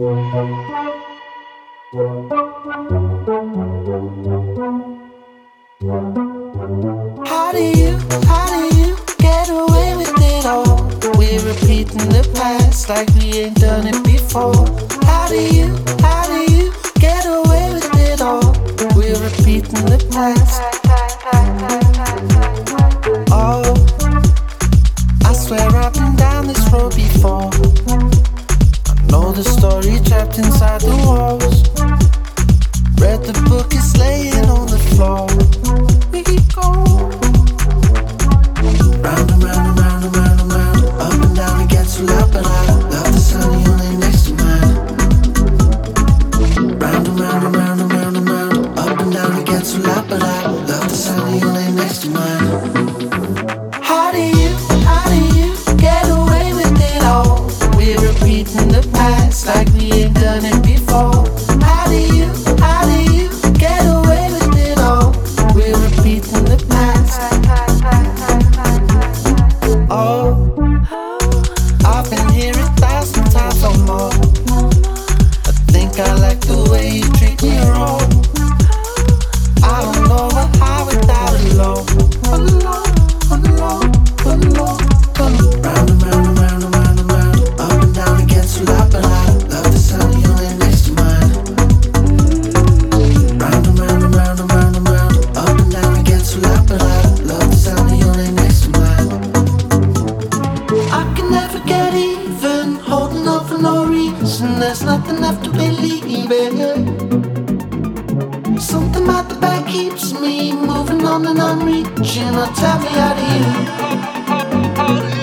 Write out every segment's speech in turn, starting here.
How do you, how do you get away with it all? We're repeating the past like we ain't done it before. How do you, how do you get away with it all? We're repeating the past. Oh, I swear I've been down this road before. Know the story trapped inside the walls. Read the book, it's laying on the floor. We go. She'll tell me how to you.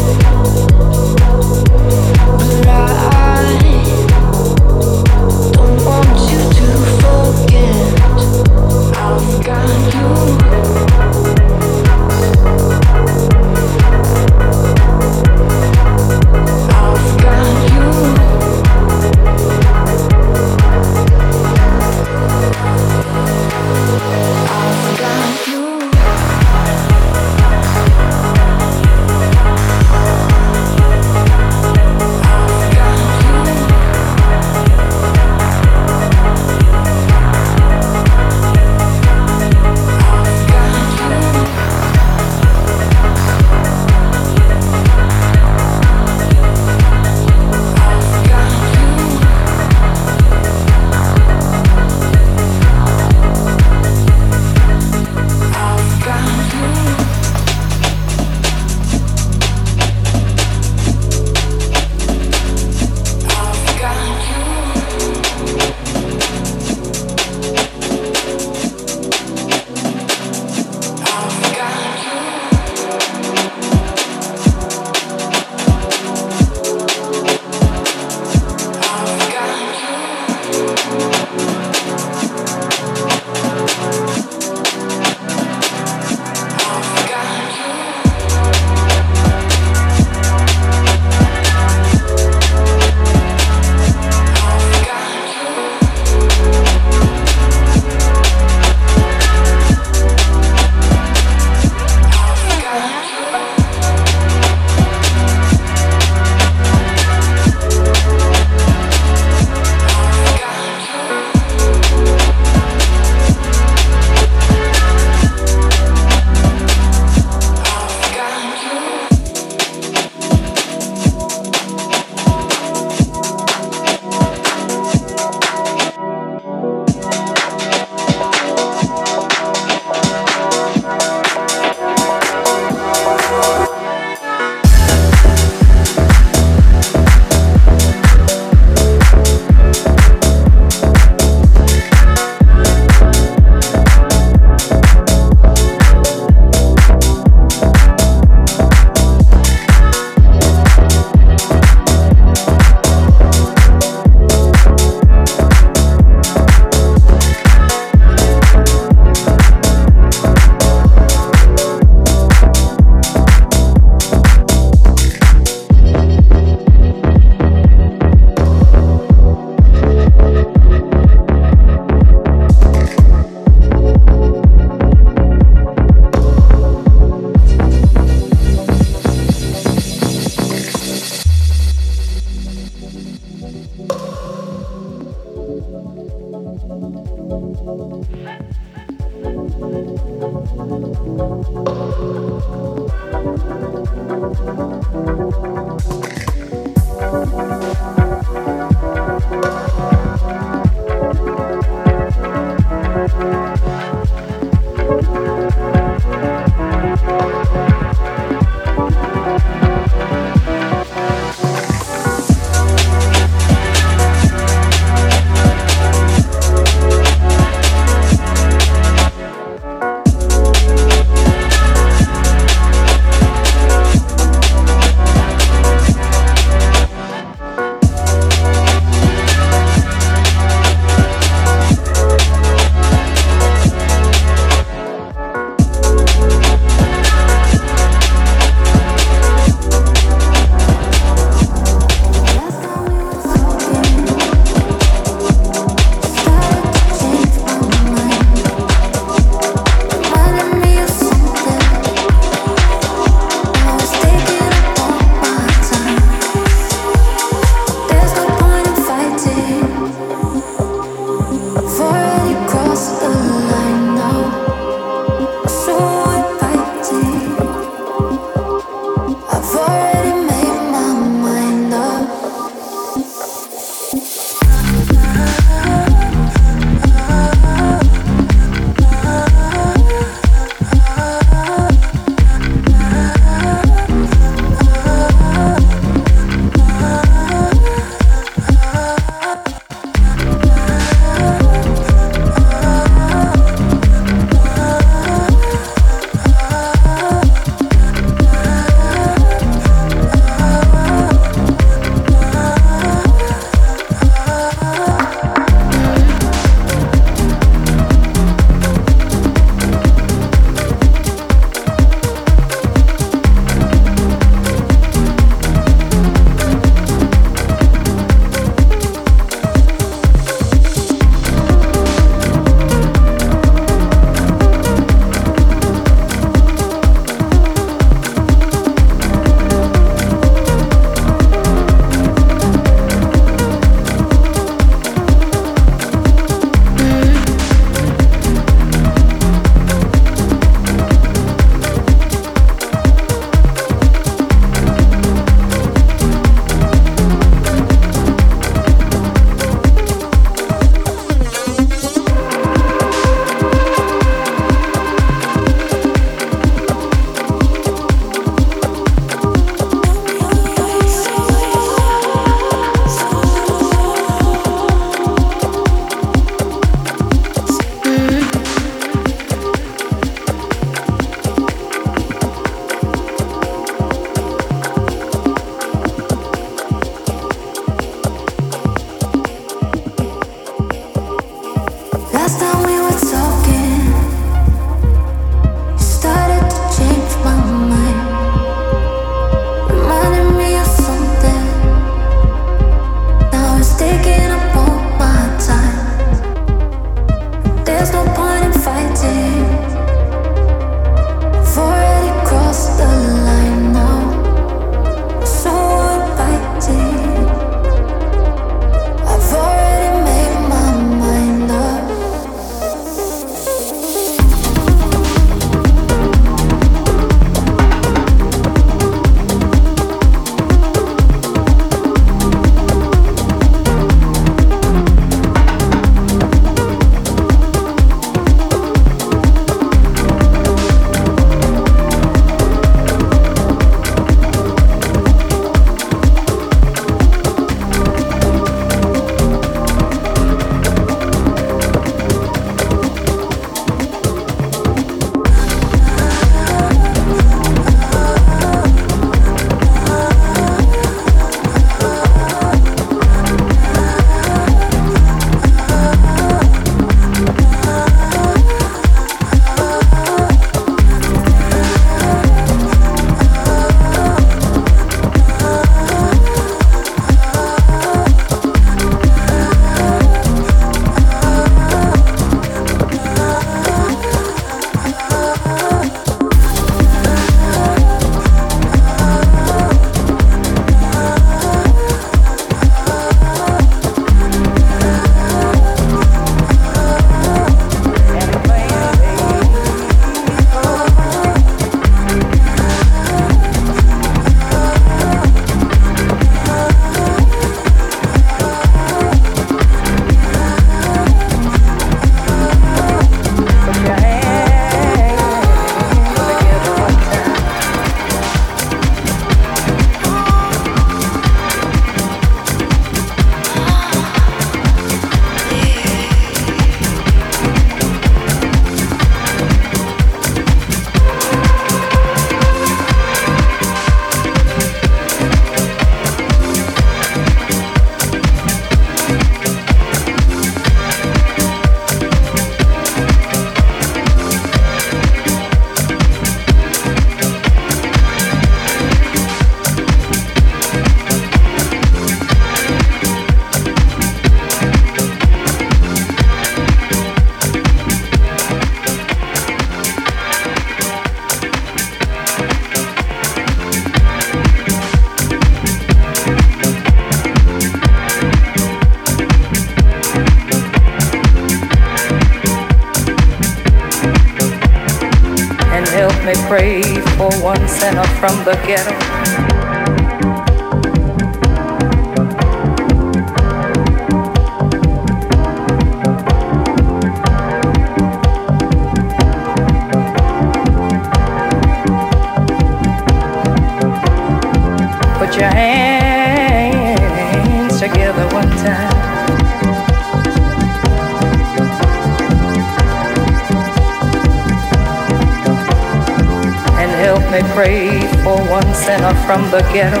Sinner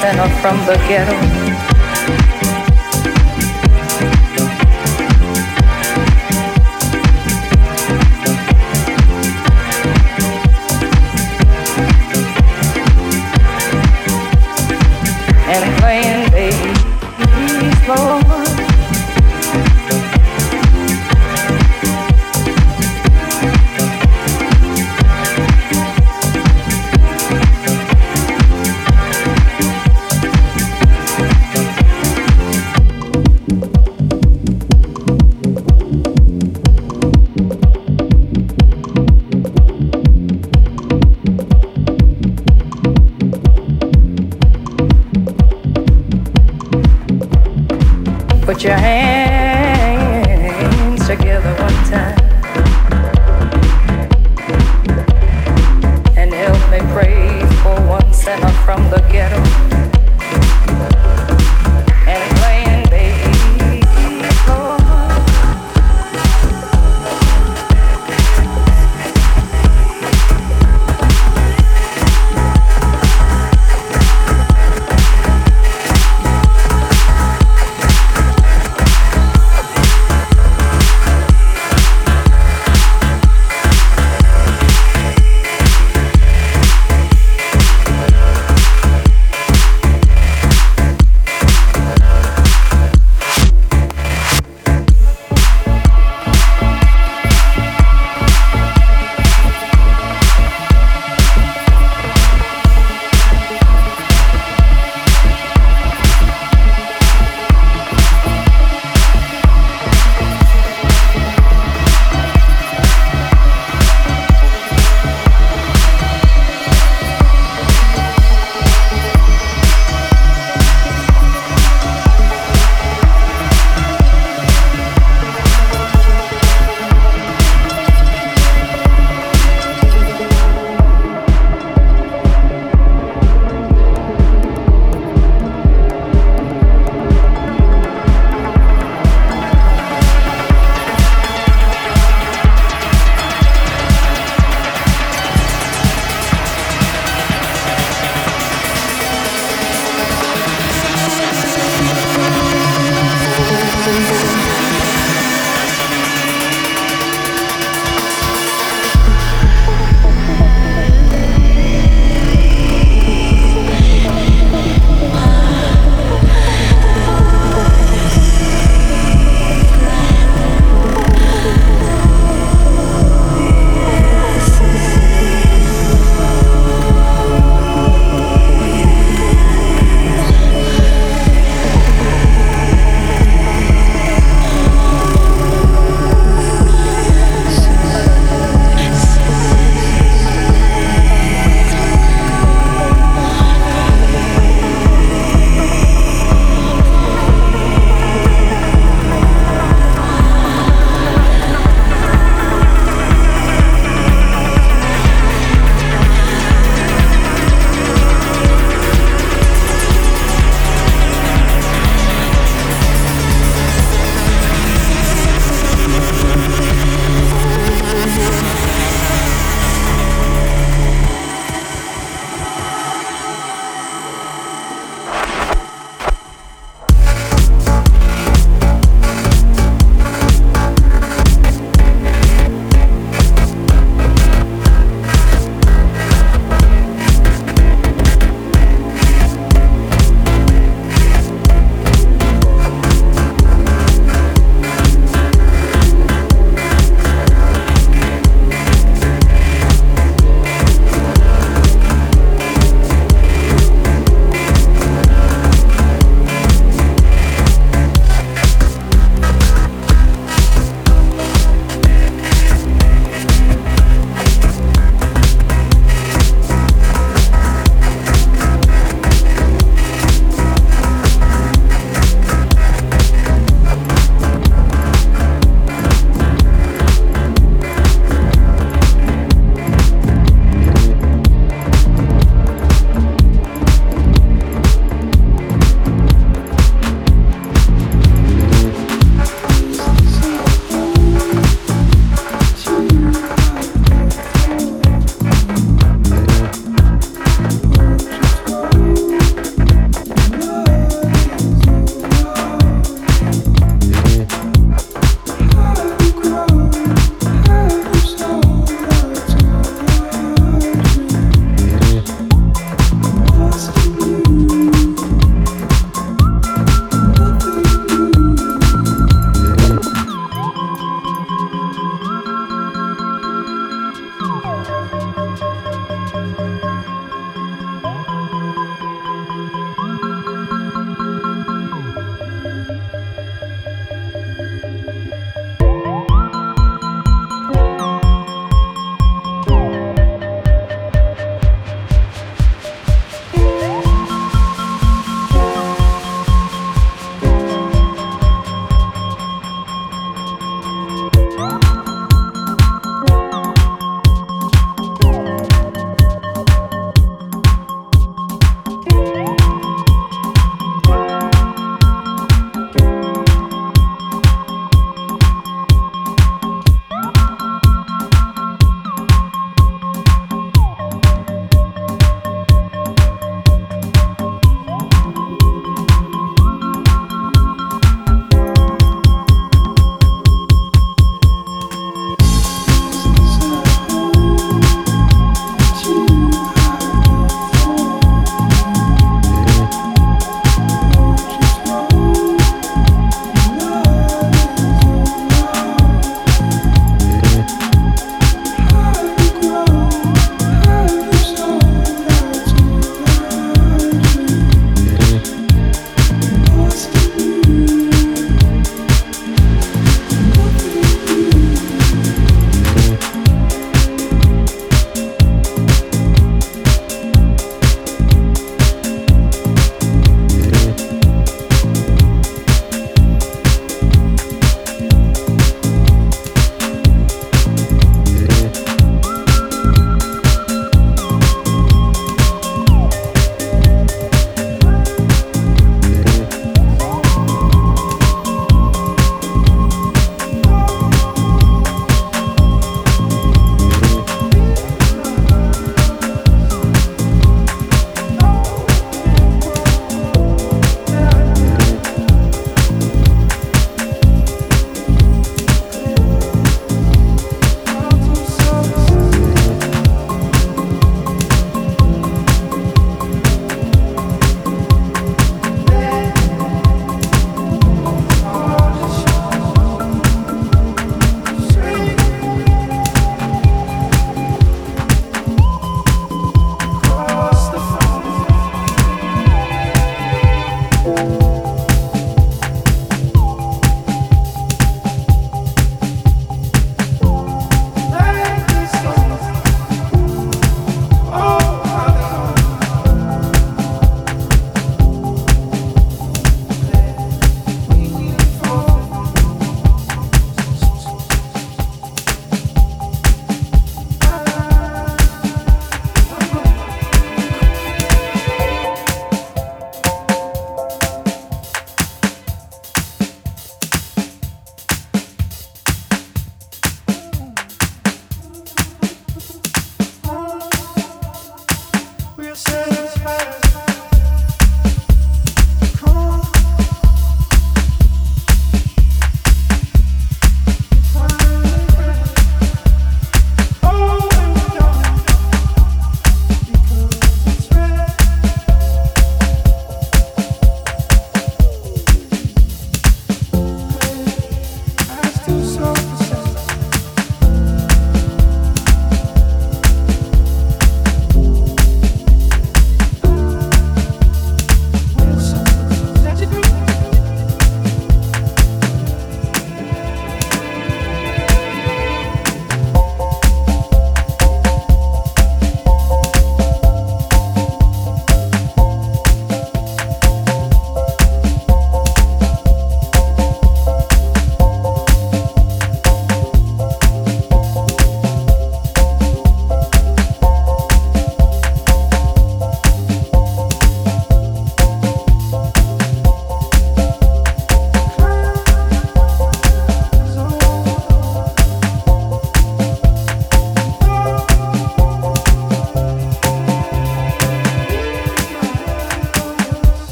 sinner from the ghetto.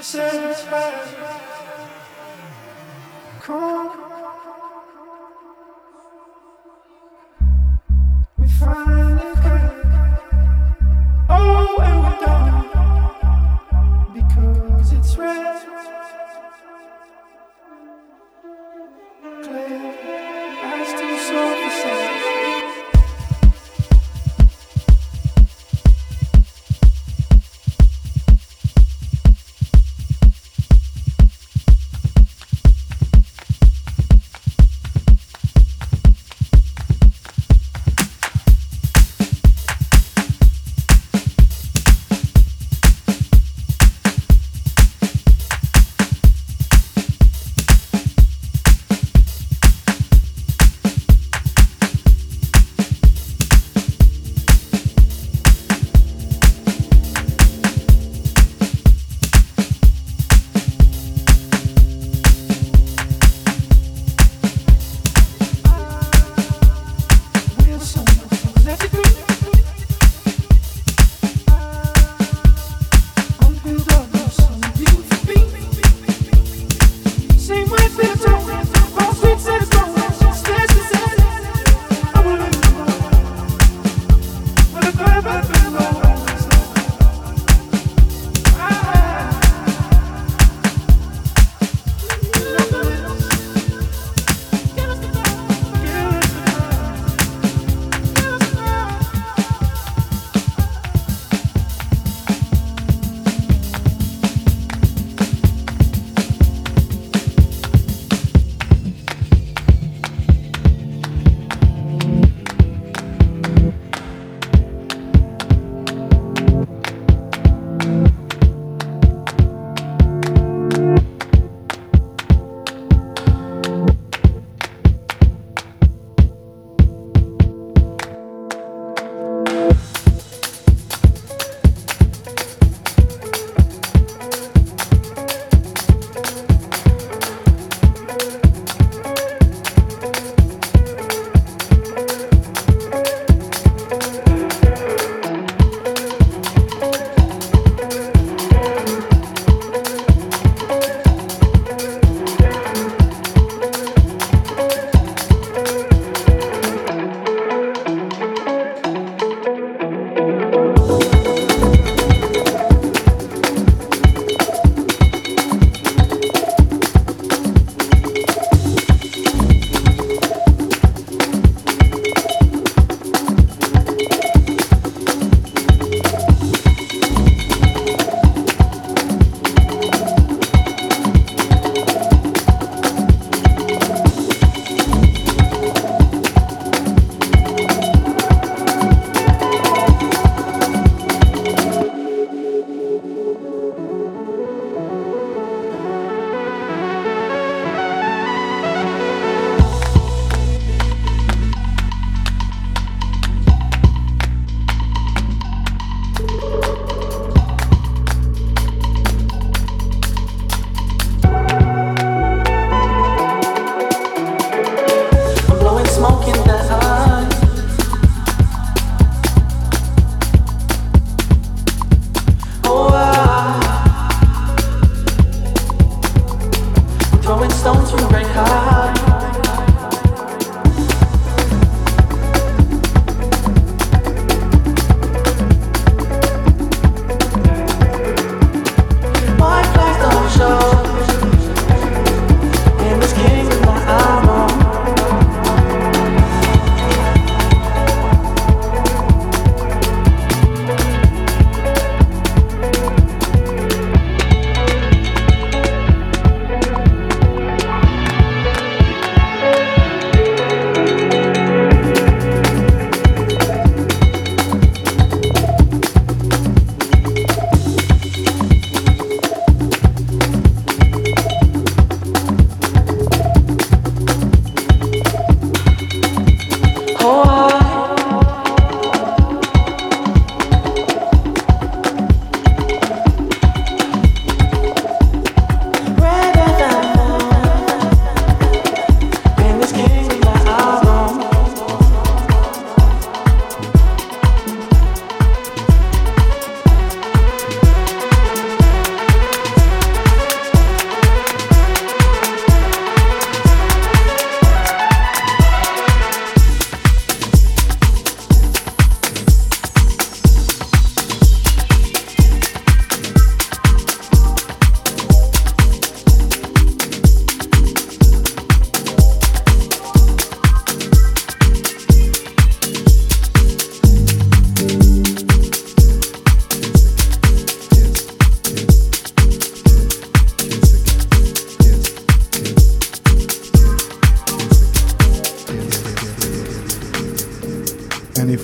innocent man.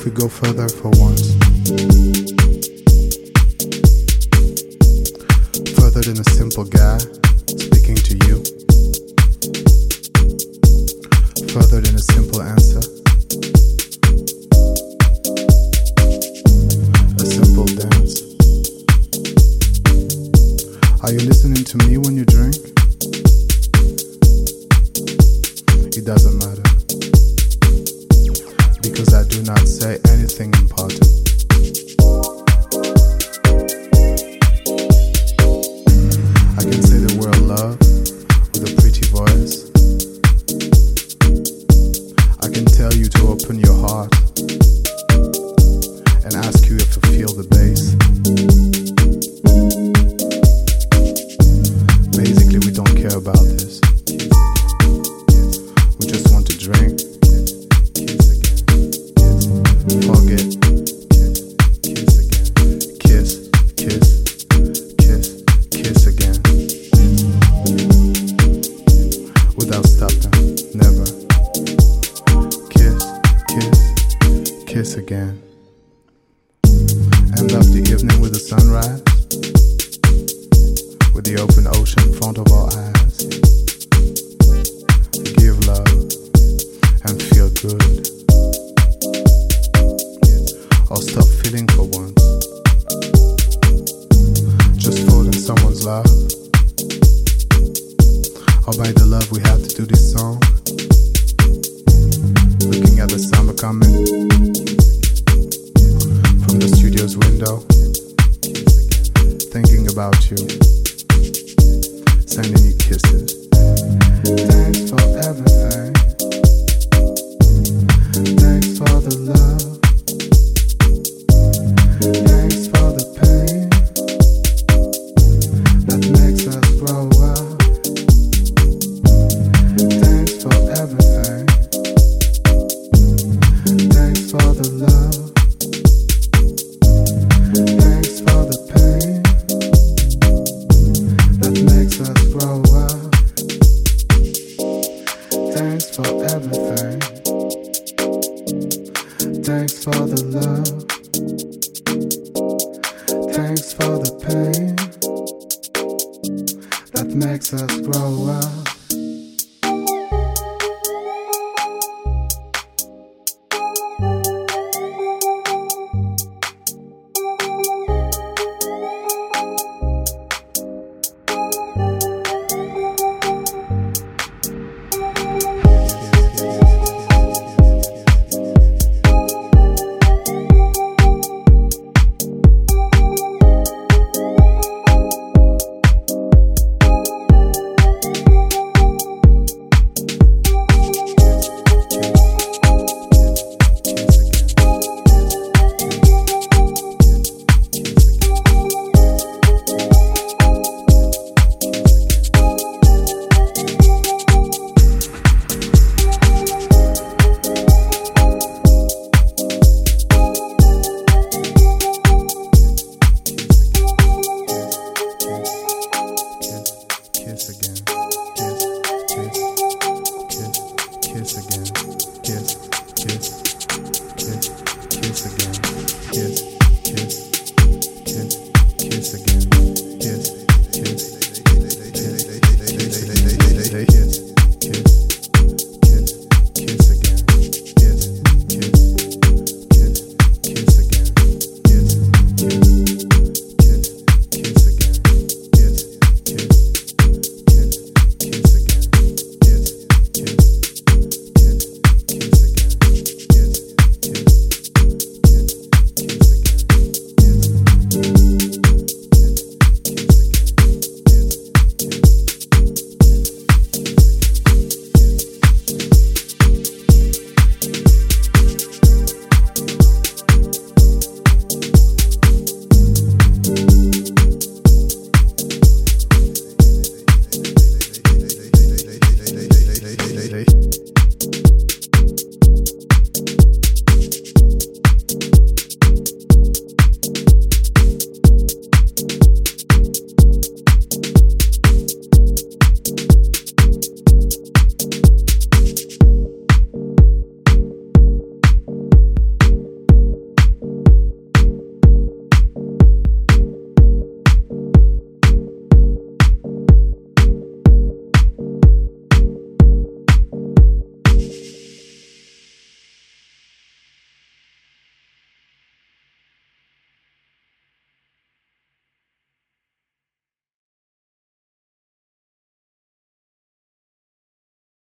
Could go further for once. Coming